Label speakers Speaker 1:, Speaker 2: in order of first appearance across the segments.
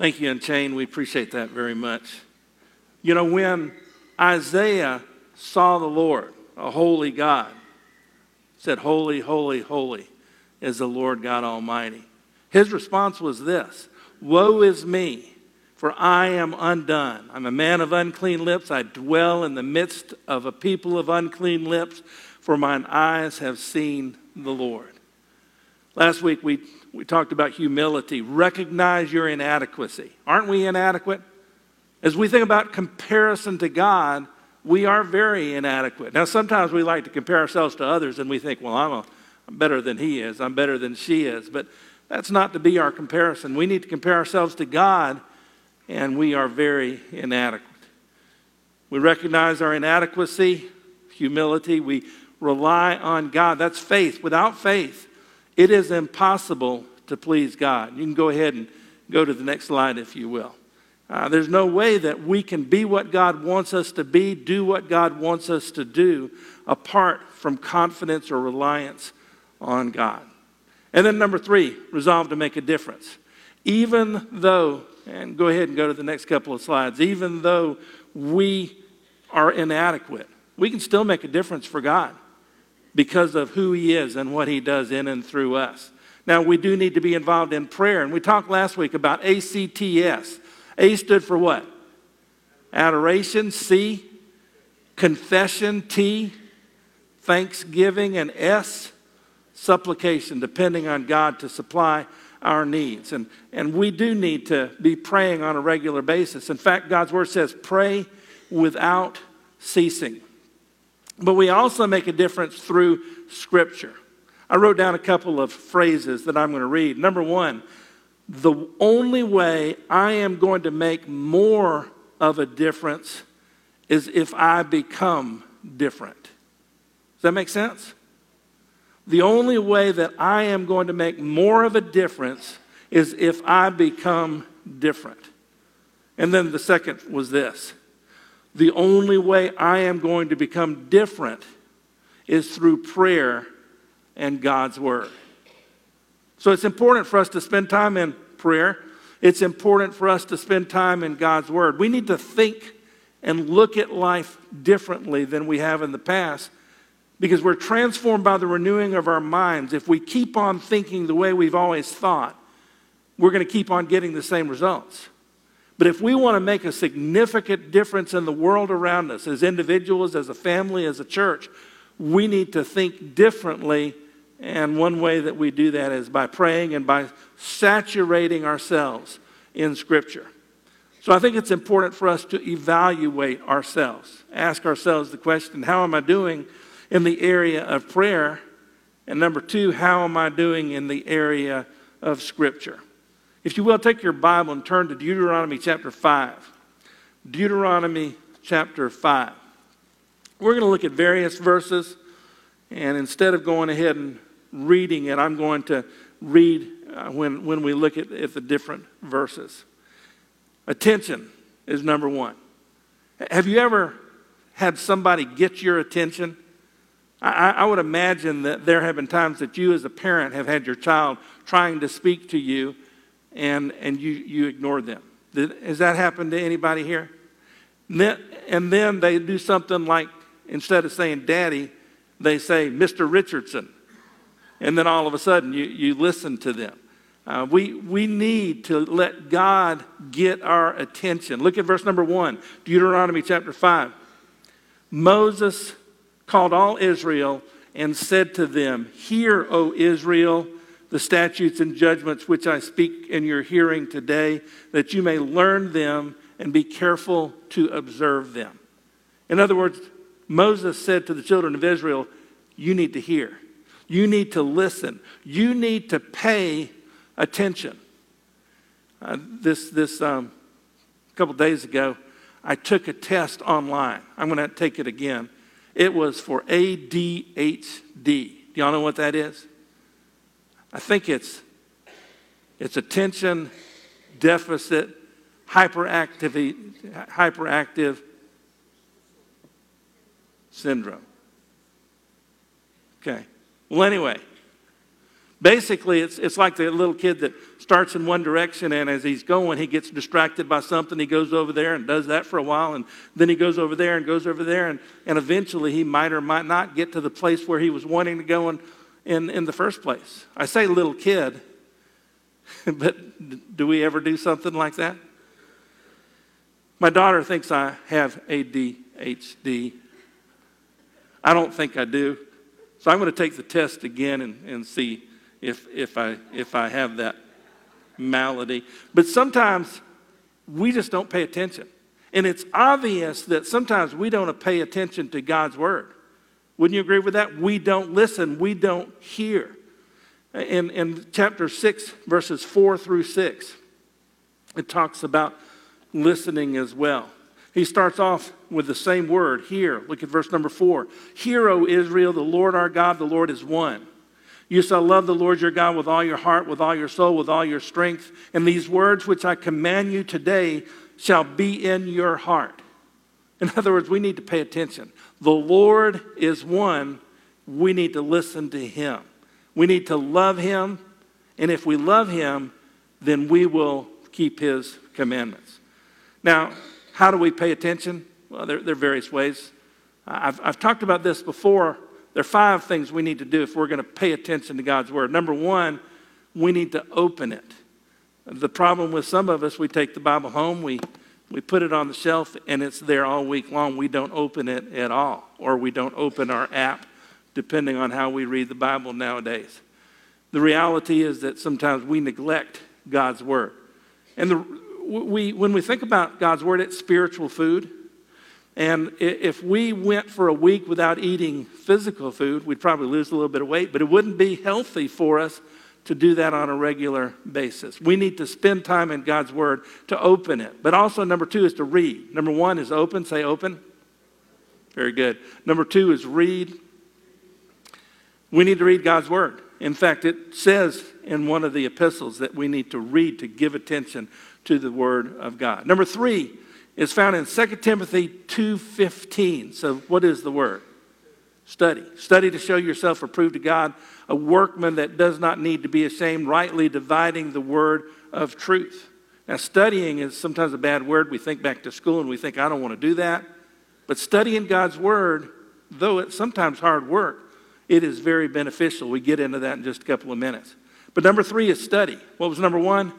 Speaker 1: Thank you, Unchained. We appreciate that very much. You know, when Isaiah saw the Lord, a holy God, said, Holy, holy, holy is the Lord God Almighty. His response was this Woe is me, for I am undone. I'm a man of unclean lips. I dwell in the midst of a people of unclean lips, for mine eyes have seen the Lord. Last week we, we talked about humility. Recognize your inadequacy. Aren't we inadequate? As we think about comparison to God, we are very inadequate. Now, sometimes we like to compare ourselves to others and we think, well, I'm, a, I'm better than he is, I'm better than she is. But that's not to be our comparison. We need to compare ourselves to God, and we are very inadequate. We recognize our inadequacy, humility. We rely on God. That's faith. Without faith, it is impossible to please God. You can go ahead and go to the next slide if you will. Uh, there's no way that we can be what God wants us to be, do what God wants us to do, apart from confidence or reliance on God. And then, number three, resolve to make a difference. Even though, and go ahead and go to the next couple of slides, even though we are inadequate, we can still make a difference for God because of who He is and what He does in and through us. Now, we do need to be involved in prayer, and we talked last week about ACTS. A stood for what? Adoration. C, confession. T, thanksgiving. And S, supplication, depending on God to supply our needs. And, and we do need to be praying on a regular basis. In fact, God's word says, pray without ceasing. But we also make a difference through Scripture. I wrote down a couple of phrases that I'm going to read. Number one, the only way I am going to make more of a difference is if I become different. Does that make sense? The only way that I am going to make more of a difference is if I become different. And then the second was this the only way I am going to become different is through prayer and God's Word. So it's important for us to spend time in prayer. It's important for us to spend time in God's Word. We need to think and look at life differently than we have in the past because we're transformed by the renewing of our minds. If we keep on thinking the way we've always thought, we're going to keep on getting the same results. But if we want to make a significant difference in the world around us, as individuals, as a family, as a church, we need to think differently and one way that we do that is by praying and by saturating ourselves in Scripture. So I think it's important for us to evaluate ourselves, ask ourselves the question how am I doing in the area of prayer? And number two, how am I doing in the area of Scripture? If you will, take your Bible and turn to Deuteronomy chapter 5. Deuteronomy chapter 5. We're going to look at various verses, and instead of going ahead and reading it, I'm going to read uh, when, when we look at, at the different verses. Attention is number one. Have you ever had somebody get your attention? I, I, would imagine that there have been times that you, as a parent, have had your child trying to speak to you and, and you, you ignored them. Did, has that happened to anybody here? And then, and then they do something like, instead of saying daddy, they say Mr. Richardson and then all of a sudden you, you listen to them. Uh, we, we need to let God get our attention. Look at verse number one, Deuteronomy chapter 5. Moses called all Israel and said to them, Hear, O Israel, the statutes and judgments which I speak in your hearing today, that you may learn them and be careful to observe them. In other words, Moses said to the children of Israel, You need to hear. You need to listen. You need to pay attention. Uh, this this um, couple days ago, I took a test online. I'm going to take it again. It was for ADHD. Do y'all know what that is? I think it's it's attention deficit hyperactivity hyperactive syndrome. Okay. Well, anyway, Basically, it's, it's like the little kid that starts in one direction, and as he's going, he gets distracted by something. He goes over there and does that for a while, and then he goes over there and goes over there, and, and eventually he might or might not get to the place where he was wanting to go in, in, in the first place. I say little kid, but do we ever do something like that? My daughter thinks I have ADHD. I don't think I do. So I'm going to take the test again and, and see if, if, I, if I have that malady. But sometimes we just don't pay attention. And it's obvious that sometimes we don't pay attention to God's word. Wouldn't you agree with that? We don't listen, we don't hear. In, in chapter 6, verses 4 through 6, it talks about listening as well. He starts off with the same word, here. Look at verse number 4. Hear, O Israel, the Lord our God, the Lord is one. You shall love the Lord your God with all your heart, with all your soul, with all your strength. And these words which I command you today shall be in your heart. In other words, we need to pay attention. The Lord is one. We need to listen to him. We need to love him. And if we love him, then we will keep his commandments. Now, how do we pay attention? Well, there, there are various ways. I've, I've talked about this before there are five things we need to do if we're going to pay attention to God's Word. Number one, we need to open it. The problem with some of us, we take the Bible home, we, we put it on the shelf, and it's there all week long. We don't open it at all, or we don't open our app, depending on how we read the Bible nowadays. The reality is that sometimes we neglect God's Word. And the, we, when we think about God's Word, it's spiritual food. And if we went for a week without eating physical food, we'd probably lose a little bit of weight, but it wouldn't be healthy for us to do that on a regular basis. We need to spend time in God's Word to open it. But also, number two is to read. Number one is open. Say open. Very good. Number two is read. We need to read God's Word. In fact, it says in one of the epistles that we need to read to give attention to the Word of God. Number three, is found in 2 Timothy 2:15. So what is the word? Study. Study to show yourself approved to God, a workman that does not need to be ashamed, rightly dividing the word of truth. Now, studying is sometimes a bad word. We think back to school and we think, I don't want to do that. But studying God's word, though it's sometimes hard work, it is very beneficial. We get into that in just a couple of minutes. But number three is study. What was number one?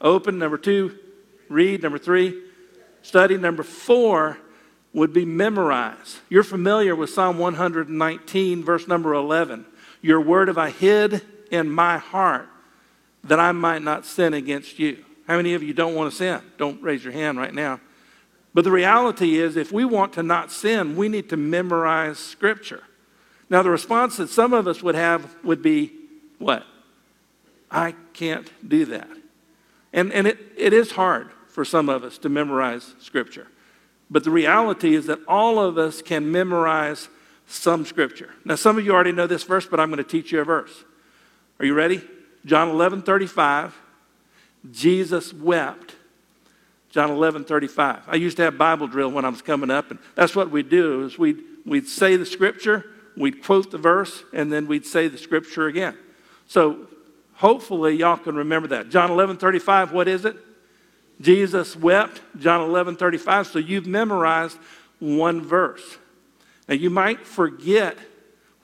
Speaker 1: Open. Number two, read. Number three, Study number four would be memorize. You're familiar with Psalm 119, verse number 11. Your word have I hid in my heart that I might not sin against you. How many of you don't want to sin? Don't raise your hand right now. But the reality is, if we want to not sin, we need to memorize Scripture. Now, the response that some of us would have would be, What? I can't do that. And, and it, it is hard for some of us to memorize Scripture. But the reality is that all of us can memorize some Scripture. Now, some of you already know this verse, but I'm going to teach you a verse. Are you ready? John 11 35. Jesus wept. John 11 35. I used to have Bible drill when I was coming up, and that's what we'd do is we'd, we'd say the Scripture, we'd quote the verse, and then we'd say the Scripture again. So hopefully y'all can remember that. John 11 35, what is it? Jesus wept, John 11 35. So you've memorized one verse. Now you might forget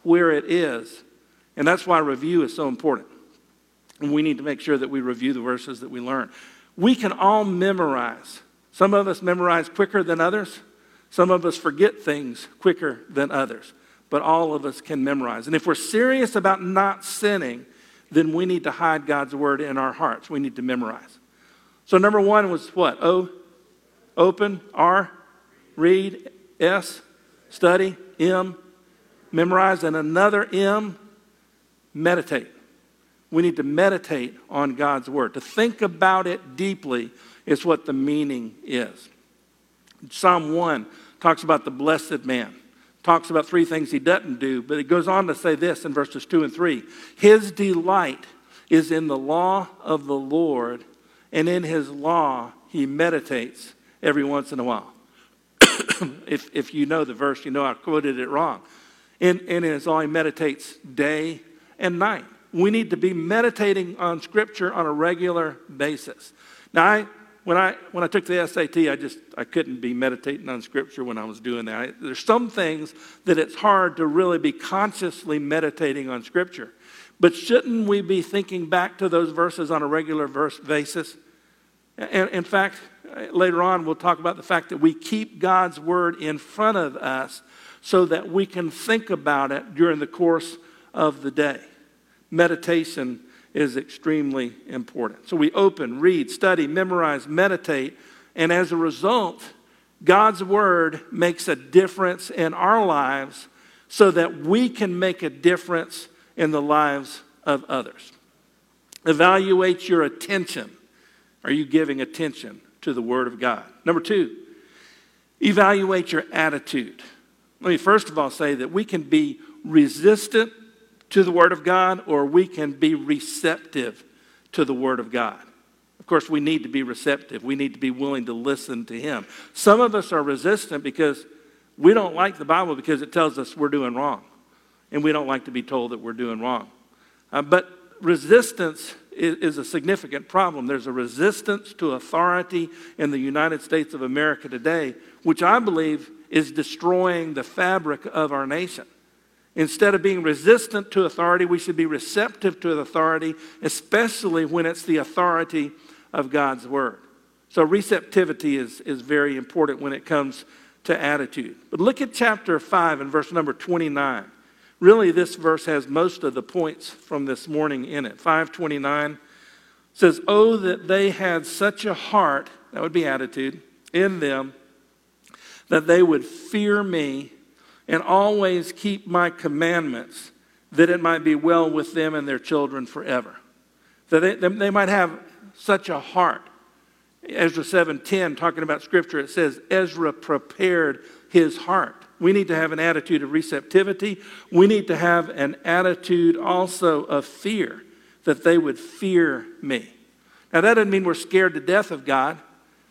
Speaker 1: where it is, and that's why review is so important. And we need to make sure that we review the verses that we learn. We can all memorize. Some of us memorize quicker than others. Some of us forget things quicker than others. But all of us can memorize. And if we're serious about not sinning, then we need to hide God's word in our hearts. We need to memorize. So number one was what? O, open. R, read. S, study. M, memorize. And another M, meditate. We need to meditate on God's word. To think about it deeply is what the meaning is. Psalm 1 talks about the blessed man, talks about three things he doesn't do, but it goes on to say this in verses 2 and 3 His delight is in the law of the Lord, and in his law he meditates every once in a while. if, if you know the verse, you know I quoted it wrong. In, in his law he meditates day and night. we need to be meditating on Scripture on a regular basis. Now, I, when, I, when I took the SAT, I just I couldn't be meditating on Scripture when I was doing that. I, there's some things that it's hard to really be consciously meditating on Scripture. But shouldn't we be thinking back to those verses on a regular verse basis? And in fact, later on, we'll talk about the fact that we keep God's word in front of us so that we can think about it during the course of the day. Meditation is extremely important. So we open, read, study, memorize, meditate, and as a result, God's word makes a difference in our lives so that we can make a difference in the lives of others. Evaluate your attention. Are you giving attention to the Word of God? Number two, evaluate your attitude. Let me first of all say that we can be resistant to the Word of God or we can be receptive to the Word of God. Of course, we need to be receptive. We need to be willing to listen to Him. Some of us are resistant because we don't like the Bible because it tells us we're doing wrong and we don't like to be told that we're doing wrong. Uh, but resistance is, is, a significant problem. There's a resistance to authority in the United States of America today, which I believe is destroying the fabric of our nation. Instead of being resistant to authority, we should be receptive to authority, especially when it's the authority of God's Word. So, receptivity is, is very important when it comes to attitude. But look at chapter 5 and verse number 29. Really, this verse has most of the points from this morning in it. 529 says, Oh, that they had such a heart, that would be attitude, in them, that they would fear me and always keep my commandments, that it might be well with them and their children forever. That they, they might have such a heart. Ezra 7:10 talking about scripture it says Ezra prepared his heart we need to have an attitude of receptivity. We need to have an attitude also of fear, that they would fear me. Now, that doesn't mean we're scared to death of God.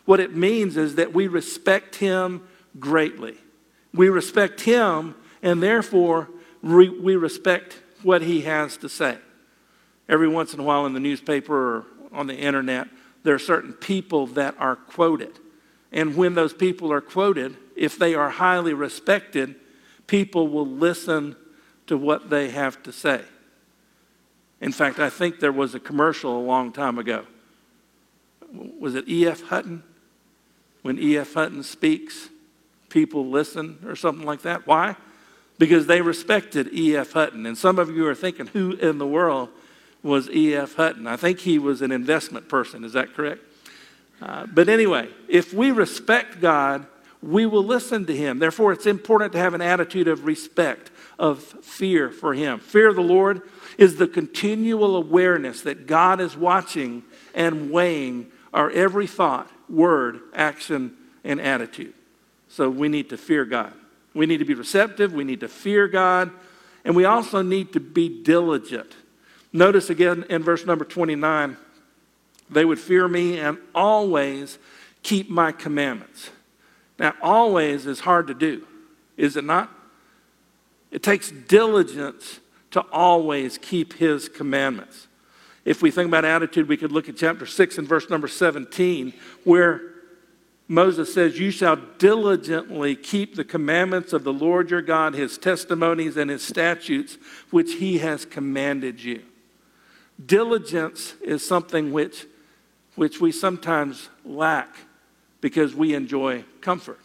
Speaker 1: What it means is that we respect Him greatly. We respect Him, and therefore we respect what He has to say. Every once in a while in the newspaper or on the internet, there are certain people that are quoted. And when those people are quoted, if they are highly respected, people will listen to what they have to say. In fact, I think there was a commercial a long time ago. Was it E.F. Hutton? When E.F. Hutton speaks, people listen or something like that. Why? Because they respected E.F. Hutton. And some of you are thinking, who in the world was E.F. Hutton? I think he was an investment person. Is that correct? Uh, but anyway, if we respect God, we will listen to him. Therefore, it's important to have an attitude of respect, of fear for him. Fear of the Lord is the continual awareness that God is watching and weighing our every thought, word, action, and attitude. So we need to fear God. We need to be receptive, we need to fear God, and we also need to be diligent. Notice again in verse number 29 they would fear me and always keep my commandments. Now, always is hard to do, is it not? It takes diligence to always keep his commandments. If we think about attitude, we could look at chapter 6 and verse number 17, where Moses says, You shall diligently keep the commandments of the Lord your God, his testimonies and his statutes, which he has commanded you. Diligence is something which, which we sometimes lack because we enjoy comfort.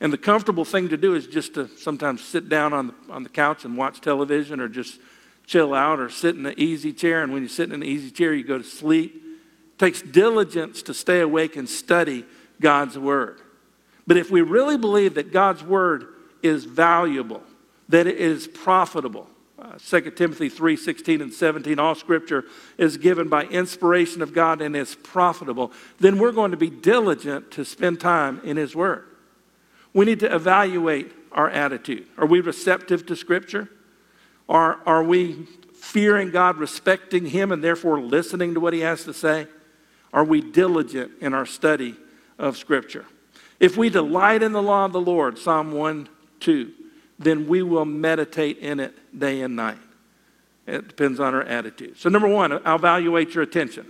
Speaker 1: And the comfortable thing to do is just to sometimes sit down on the, on the couch and watch television or just chill out or sit in an easy chair. And when you sit in an easy chair, you go to sleep. It takes diligence to stay awake and study God's Word. But if we really believe that God's Word is valuable, that it is profitable, uh, 2 Timothy 3 16 and 17, all scripture is given by inspiration of God and is profitable, then we're going to be diligent to spend time in His Word. We need to evaluate our attitude. Are we receptive to Scripture? Are, are we fearing God, respecting Him, and therefore listening to what He has to say? Are we diligent in our study of Scripture? If we delight in the law of the Lord, Psalm 1 2, then we will meditate in it day and night. It depends on our attitude. So, number one, evaluate your attention.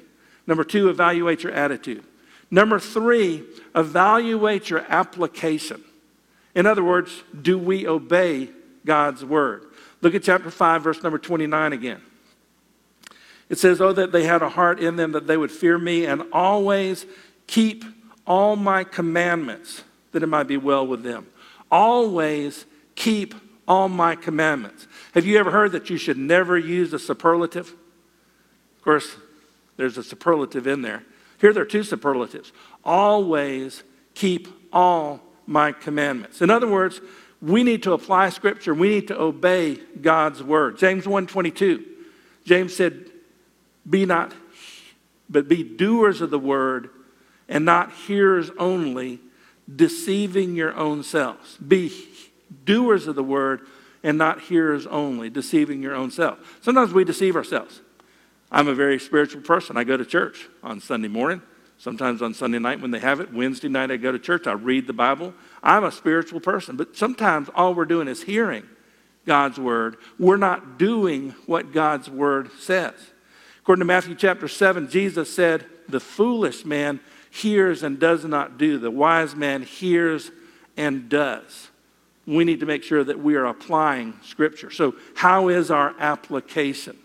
Speaker 1: Number two, evaluate your attitude. Number three, evaluate your application. In other words, do we obey God's word? Look at chapter 5, verse number 29 again. It says, Oh, that they had a heart in them that they would fear me and always keep all my commandments, that it might be well with them. Always keep all my commandments. Have you ever heard that you should never use a superlative? Of course, there's a superlative in there. Here there are two superlatives. Always keep all my commandments. In other words, we need to apply scripture. We need to obey God's word. James 1:22. James said, "Be not but be doers of the word and not hearers only, deceiving your own selves." Be doers of the word and not hearers only, deceiving your own self. Sometimes we deceive ourselves. I'm a very spiritual person. I go to church on Sunday morning, sometimes on Sunday night when they have it. Wednesday night, I go to church. I read the Bible. I'm a spiritual person, but sometimes all we're doing is hearing God's word. We're not doing what God's word says. According to Matthew chapter 7, Jesus said, The foolish man hears and does not do, the wise man hears and does. We need to make sure that we are applying Scripture. So, how is our application?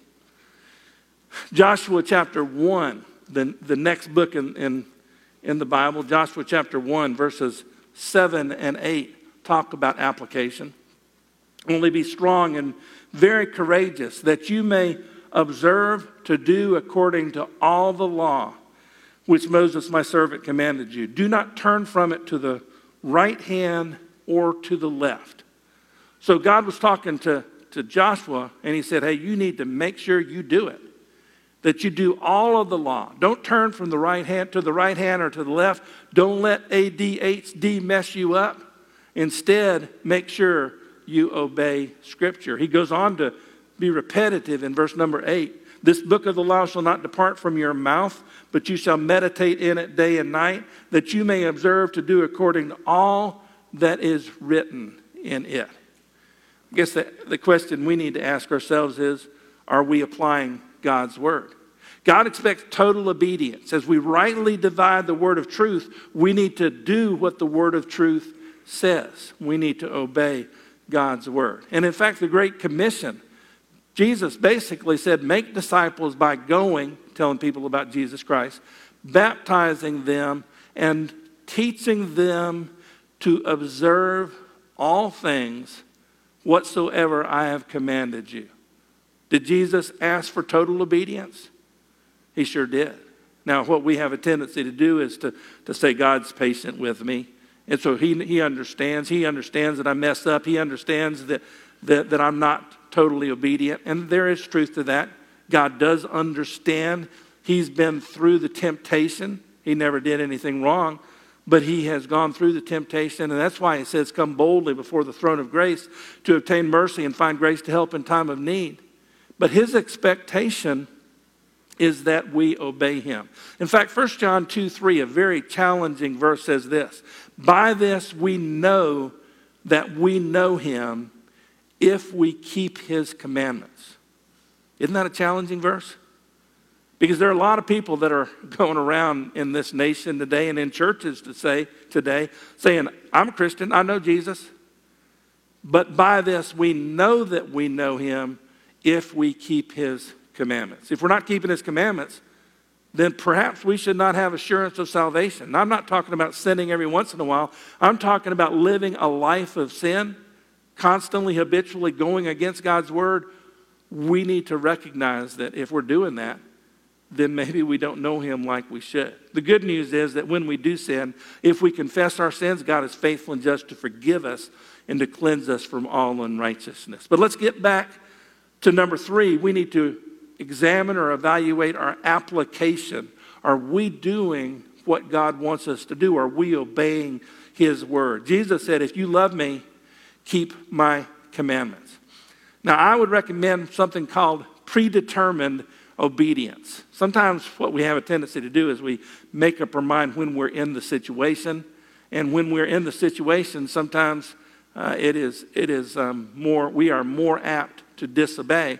Speaker 1: Joshua chapter 1, the, the next book in, in, in the Bible, Joshua chapter 1, verses 7 and 8, talk about application. Only be strong and very courageous, that you may observe to do according to all the law which Moses my servant commanded you. Do not turn from it to the right hand or to the left. So God was talking to, to Joshua, and he said, Hey, you need to make sure you do it that you do all of the law. Don't turn from the right hand to the right hand or to the left. Don't let ADHD mess you up. Instead, make sure you obey Scripture. He goes on to be repetitive in verse number eight. This book of the law shall not depart from your mouth, but you shall meditate in it day and night, that you may observe to do according to all that is written in it. I guess the, the question we need to ask ourselves is are we applying God's word. God expects total obedience. As we rightly divide the word of truth, we need to do what the word of truth says. We need to obey God's word. And in fact, the Great Commission, Jesus basically said, make disciples by going, telling people about Jesus Christ, baptizing them, and teaching them to observe all things whatsoever I have commanded you. Did Jesus ask for total obedience? He sure did. Now, what we have a tendency to do is to, to say, God's patient with me. And so he, he understands. He understands that I mess up. He understands that, that, that I'm not totally obedient. And there is truth to that. God does understand. He's been through the temptation. He never did anything wrong, but he has gone through the temptation. And that's why he says, Come boldly before the throne of grace to obtain mercy and find grace to help in time of need. But his expectation is that we obey him. In fact, 1 John 2 3, a very challenging verse, says this By this we know that we know him if we keep his commandments. Isn't that a challenging verse? Because there are a lot of people that are going around in this nation today and in churches to say today, saying, I'm a Christian, I know Jesus, but by this we know that we know him if we keep his commandments. If we're not keeping his commandments, then perhaps we should not have assurance of salvation. Now, I'm not talking about sinning every once in a while. I'm talking about living a life of sin, constantly, habitually going against God's word. We need to recognize that if we're doing that, then maybe we don't know him like we should. The good news is that when we do sin, if we confess our sins, God is faithful and just to forgive us and to cleanse us from all unrighteousness. But let's get back to number three, we need to examine or evaluate our application. Are we doing what God wants us to do? Are we obeying His word? Jesus said, If you love me, keep my commandments. Now, I would recommend something called predetermined obedience. Sometimes what we have a tendency to do is we make up our mind when we're in the situation. And when we're in the situation, sometimes uh, it is, it is um, more, we are more apt to disobey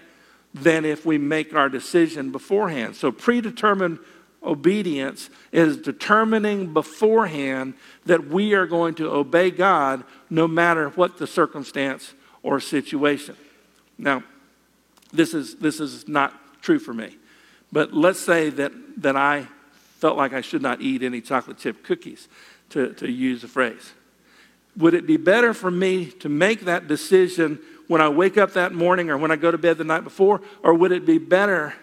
Speaker 1: than if we make our decision beforehand. So, predetermined obedience is determining beforehand that we are going to obey God no matter what the circumstance or situation. Now, this is, this is not true for me, but let's say that, that I felt like I should not eat any chocolate chip cookies, to, to use a phrase. Would it be better for me to make that decision when I wake up that morning or when I go to bed the night before? Or would it be better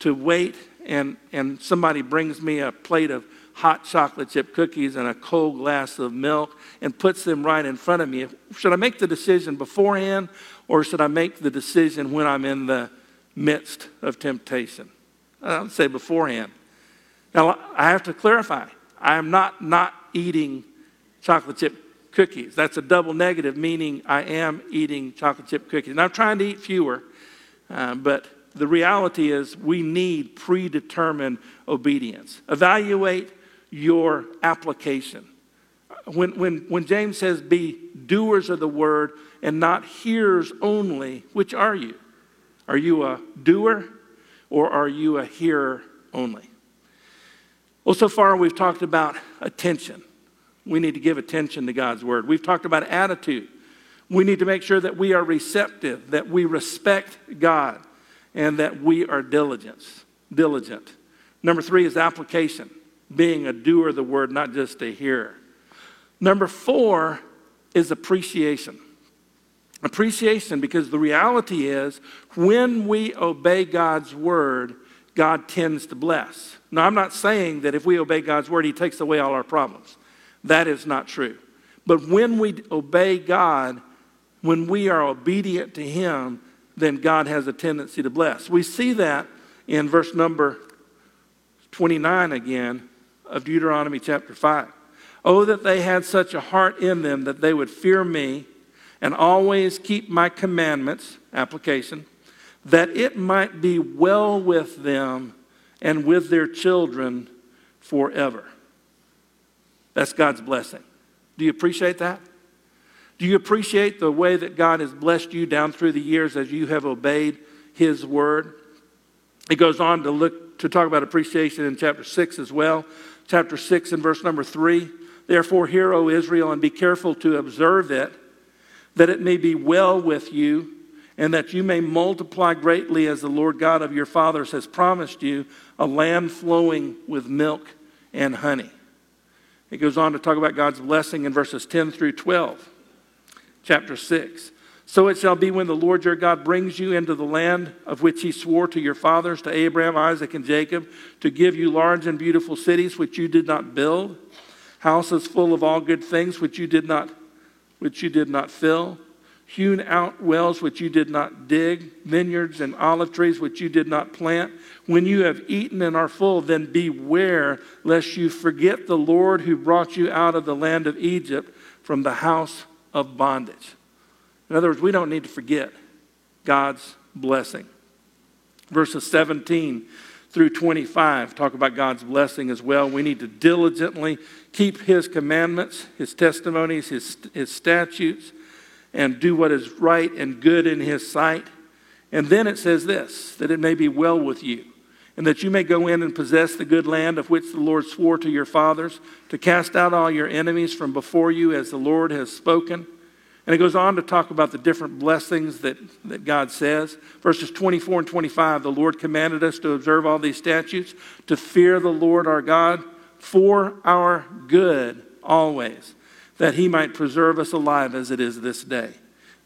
Speaker 1: to wait and, and somebody brings me a plate of hot chocolate chip cookies and a cold glass of milk and puts them right in front of me? Should I make the decision beforehand or should I make the decision when I'm in the midst of temptation? I would say beforehand. Now, I have to clarify I am not not eating chocolate chip cookies. That's a double negative, meaning I am eating chocolate chip cookies. And I'm trying to eat fewer, uh, but the reality is we need predetermined obedience. Evaluate your application. When, when, when James says, be doers of the word and not hearers only, which are you? Are you a doer or are you a hearer only? Well, so far we've talked about attention. We need to give attention to God's word. We've talked about attitude. We need to make sure that we are receptive, that we respect God, and that we are diligent. Diligent. Number three is application, being a doer of the word, not just a hearer. Number four is appreciation. Appreciation, because the reality is when we obey God's word, God tends to bless. Now, I'm not saying that if we obey God's word, He takes away all our problems. That is not true. But when we obey God, when we are obedient to Him, then God has a tendency to bless. We see that in verse number 29 again of Deuteronomy chapter 5. Oh, that they had such a heart in them that they would fear me and always keep my commandments, application, that it might be well with them and with their children forever. That's God's blessing. Do you appreciate that? Do you appreciate the way that God has blessed you down through the years as you have obeyed His word? He goes on to look to talk about appreciation in chapter 6 as well. Chapter 6 and verse number 3. Therefore, hear, O Israel, and be careful to observe it, that it may be well with you, and that you may multiply greatly as the Lord God of your fathers has promised you, a land flowing with milk and honey. It goes on to talk about God's blessing in verses 10 through 12, chapter 6. So it shall be when the Lord your God brings you into the land of which he swore to your fathers, to Abraham, Isaac, and Jacob, to give you large and beautiful cities which you did not build, houses full of all good things which you did not, which you did not fill hewn out wells which you did not dig, vineyards and olive trees which you did not plant. When you have eaten and are full, then beware lest you forget the Lord who brought you out of the land of Egypt from the house of bondage. In other words, we don't need to forget God's blessing. Verses 17 through 25 talk about God's blessing as well. We need to diligently keep His commandments, His testimonies, His, his statutes and do what is right and good in his sight. And then it says this that it may be well with you, and that you may go in and possess the good land of which the Lord swore to your fathers, to cast out all your enemies from before you as the Lord has spoken. And it goes on to talk about the different blessings that, that God says. Verses 24 and 25 the Lord commanded us to observe all these statutes, to fear the Lord our God for our good always that he might preserve us alive as it is this day.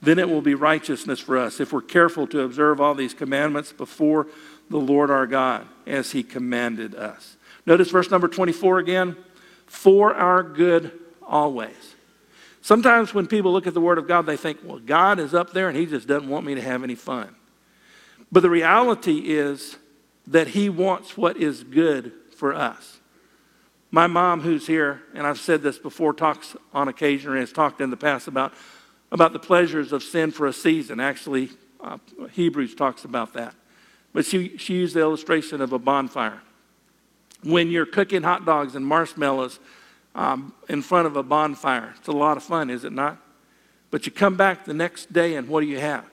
Speaker 1: Then it will be righteousness for us if we're careful to observe all these commandments before the Lord our God as he commanded us. Notice verse number 24 again for our good always. Sometimes when people look at the Word of God, they think, well, God is up there and He just doesn't want me to have any fun. But the reality is that He wants what is good for us. My mom, who's here, and I've said this before, talks on occasion and has talked in the past about, about the pleasures of sin for a season. Actually, uh, Hebrews talks about that. But she, she used the illustration of a bonfire. When you're cooking hot dogs and marshmallows um, in front of a bonfire, it's a lot of fun, is it not? But you come back the next day, and what do you have?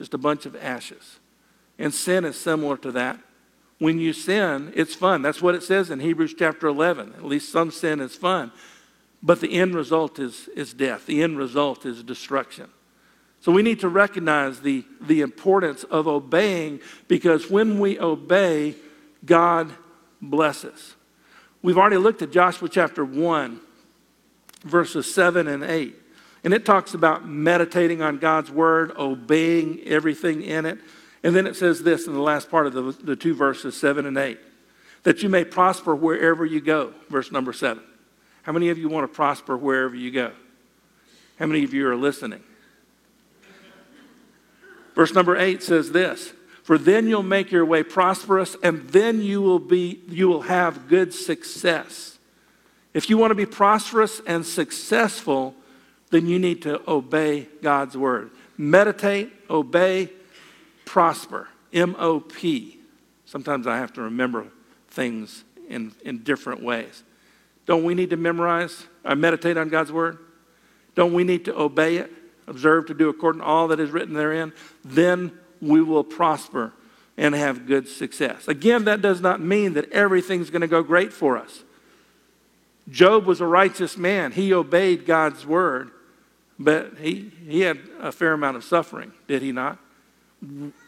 Speaker 1: just a bunch of ashes. And sin is similar to that. When you sin, it's fun. That's what it says in Hebrews chapter 11. At least some sin is fun. But the end result is, is death, the end result is destruction. So we need to recognize the, the importance of obeying because when we obey, God blesses. We've already looked at Joshua chapter 1, verses 7 and 8. And it talks about meditating on God's word, obeying everything in it. And then it says this in the last part of the, the two verses, 7 and 8 that you may prosper wherever you go, verse number 7. How many of you want to prosper wherever you go? How many of you are listening? Verse number 8 says this For then you'll make your way prosperous, and then you will, be, you will have good success. If you want to be prosperous and successful, then you need to obey God's word. Meditate, obey, prosper. M O P. Sometimes I have to remember things in, in different ways. Don't we need to memorize or uh, meditate on God's word? Don't we need to obey it, observe to do according to all that is written therein? Then we will prosper and have good success. Again, that does not mean that everything's going to go great for us. Job was a righteous man. He obeyed God's word, but he, he had a fair amount of suffering, did he not?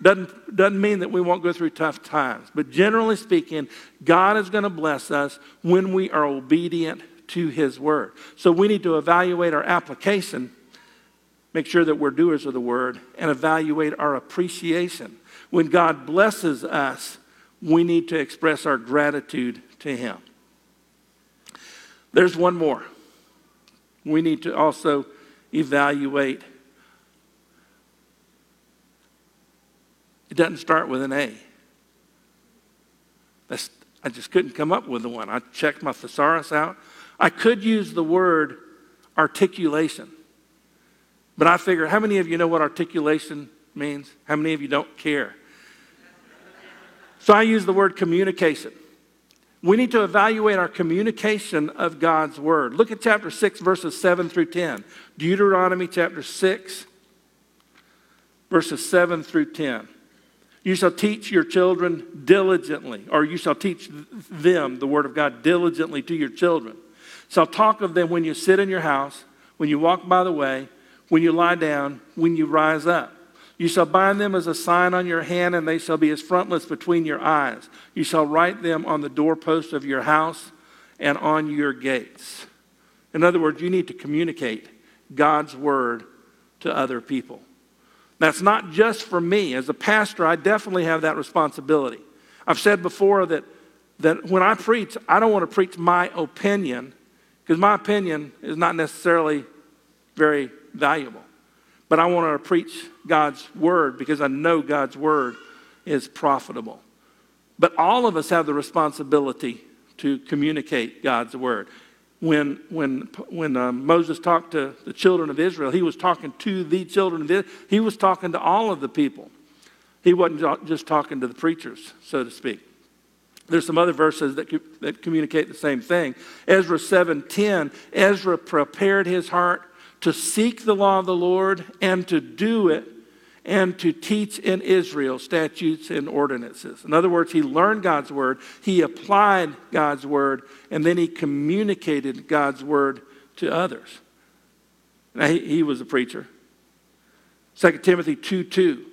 Speaker 1: Doesn't, doesn't mean that we won't go through tough times, but generally speaking, God is going to bless us when we are obedient to His Word. So we need to evaluate our application, make sure that we're doers of the Word, and evaluate our appreciation. When God blesses us, we need to express our gratitude to Him. There's one more. We need to also evaluate It doesn't start with an A. That's, I just couldn't come up with the one. I checked my thesaurus out. I could use the word articulation. But I figure, how many of you know what articulation means? How many of you don't care? So I use the word communication. We need to evaluate our communication of God's word. Look at chapter 6, verses 7 through 10. Deuteronomy chapter 6, verses 7 through 10. You shall teach your children diligently, or you shall teach them the word of God diligently to your children. Shall talk of them when you sit in your house, when you walk by the way, when you lie down, when you rise up. You shall bind them as a sign on your hand, and they shall be as frontlets between your eyes. You shall write them on the doorposts of your house and on your gates. In other words, you need to communicate God's word to other people. That's not just for me. As a pastor, I definitely have that responsibility. I've said before that, that when I preach, I don't want to preach my opinion because my opinion is not necessarily very valuable. But I want to preach God's word because I know God's word is profitable. But all of us have the responsibility to communicate God's word when, when, when uh, Moses talked to the children of Israel, he was talking to the children of Israel. He was talking to all of the people. He wasn't just talking to the preachers, so to speak. There's some other verses that, that communicate the same thing. Ezra 7:10, Ezra prepared his heart to seek the law of the Lord and to do it and to teach in Israel statutes and ordinances. In other words, he learned God's word, he applied God's word, and then he communicated God's word to others. Now, he, he was a preacher. 2 Timothy 2 2.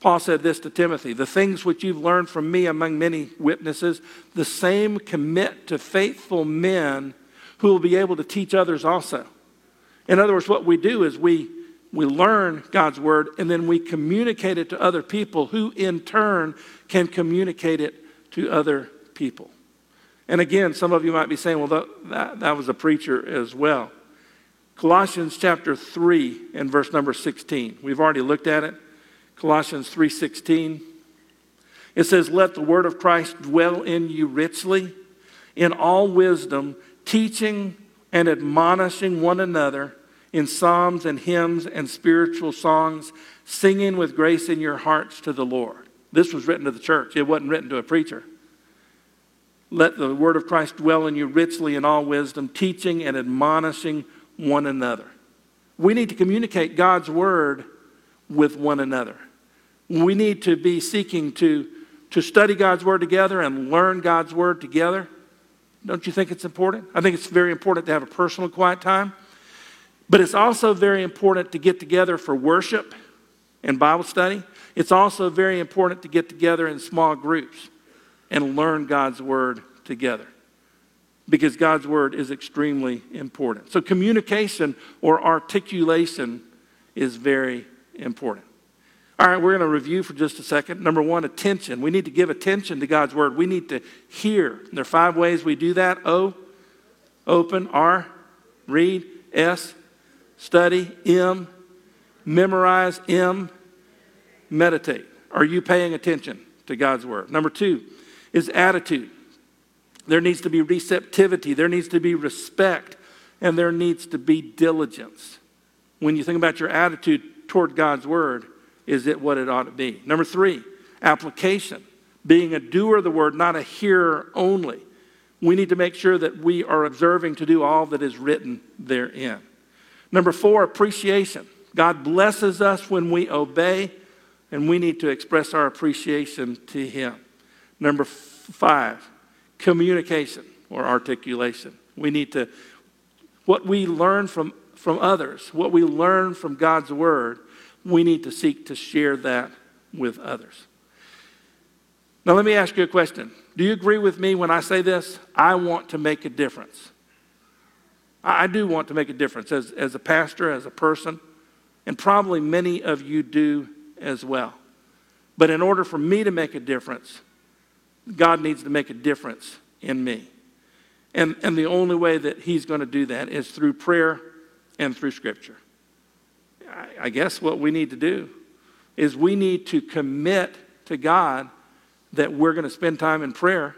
Speaker 1: Paul said this to Timothy The things which you've learned from me among many witnesses, the same commit to faithful men who will be able to teach others also. In other words, what we do is we we learn God's word, and then we communicate it to other people who, in turn, can communicate it to other people. And again, some of you might be saying, well, that, that, was a preacher as well. Colossians chapter 3 and verse number 16. We've already looked at it. Colossians 3:16. It says, "Let the word of Christ dwell in you richly, in all wisdom, teaching and admonishing one another in psalms and hymns and spiritual songs, singing with grace in your hearts to the Lord. This was written to the church, it wasn't written to a preacher. Let the word of Christ dwell in you richly in all wisdom, teaching and admonishing one another. We need to communicate God's word with one another. We need to be seeking to, to study God's Word together and learn God's Word together. Don't you think it's important? I think it's very important to have a personal quiet time. But it's also very important to get together for worship and Bible study. It's also very important to get together in small groups and learn God's Word together because God's Word is extremely important. So, communication or articulation is very important. All right, we're going to review for just a second. Number one, attention. We need to give attention to God's Word. We need to hear. There are five ways we do that O, open, R, read, S, study, M, memorize, M, meditate. Are you paying attention to God's Word? Number two is attitude. There needs to be receptivity, there needs to be respect, and there needs to be diligence. When you think about your attitude toward God's Word, is it what it ought to be? Number three, application. Being a doer of the Word, not a hearer only. We need to make sure that we are observing to do all that is written therein. Number four, appreciation. God blesses us when we obey, and we need to express our appreciation to Him. Number five, communication or articulation. We need to, what we learn from, from others, what we learn from God's Word, we need to seek to share that with others. Now, let me ask you a question. Do you agree with me when I say this? I want to make a difference. I do want to make a difference as, as a pastor, as a person, and probably many of you do as well. But in order for me to make a difference, God needs to make a difference in me. And, and the only way that He's going to do that is through prayer and through Scripture. I, I guess what we need to do is we need to commit to God that we're going to spend time in prayer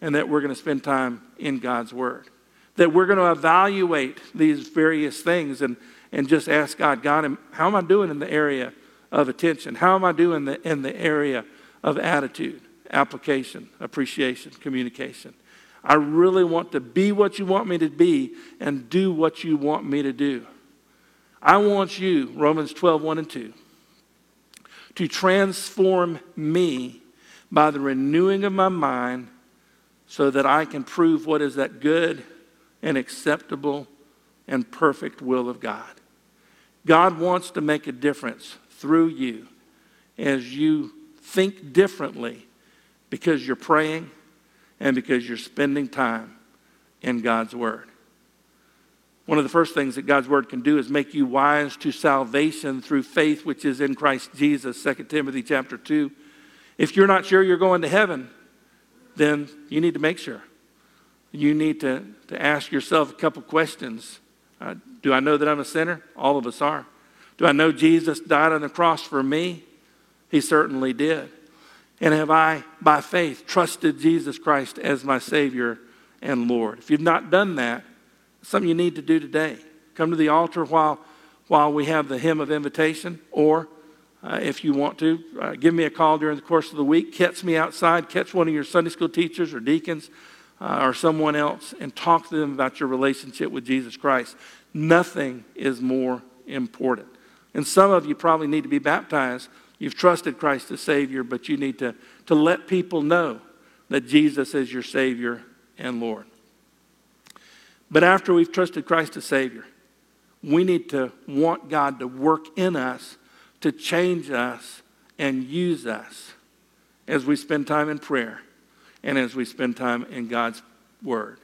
Speaker 1: and that we're going to spend time in God's Word. That we're going to evaluate these various things and, and just ask God, God, how am I doing in the area of attention? How am I doing in the, in the area of attitude? application, appreciation, communication. I really want to be what you want me to be and do what you want me to do. I want you, Romans 12, 1 and 2, to transform me by the renewing of my mind so that I can prove what is that good and acceptable and perfect will of God. God wants to make a difference through you as you think differently because you're praying and because you're spending time in God's Word. One of the first things that God's Word can do is make you wise to salvation through faith which is in Christ Jesus, 2 Timothy chapter 2. If you're not sure you're going to heaven, then you need to make sure. You need to, to ask yourself a couple questions. Uh, do I know that I'm a sinner? All of us are. Do I know Jesus died on the cross for me? He certainly did. And have I, by faith, trusted Jesus Christ as my Savior and Lord? If you've not done that, something you need to do today. Come to the altar while, while we have the hymn of invitation, or uh, if you want to, uh, give me a call during the course of the week. Catch me outside, catch one of your Sunday school teachers or deacons uh, or someone else, and talk to them about your relationship with Jesus Christ. Nothing is more important. And some of you probably need to be baptized You've trusted Christ as Savior, but you need to, to let people know that Jesus is your Savior and Lord. But after we've trusted Christ as Savior, we need to want God to work in us to change us and use us as we spend time in prayer and as we spend time in God's Word.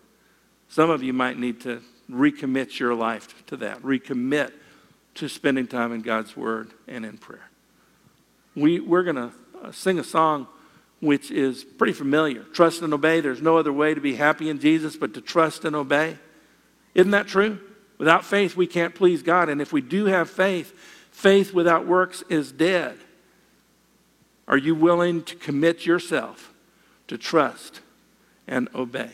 Speaker 1: Some of you might need to recommit your life to that, recommit to spending time in God's Word and in prayer we, we're going to uh, sing a song which is pretty familiar trust and obey. There's no other way to be happy in Jesus but to trust and obey. Isn't that true? Without faith, we can't please God. And if we do have faith, faith without works is dead. Are you willing to commit yourself to trust and obey?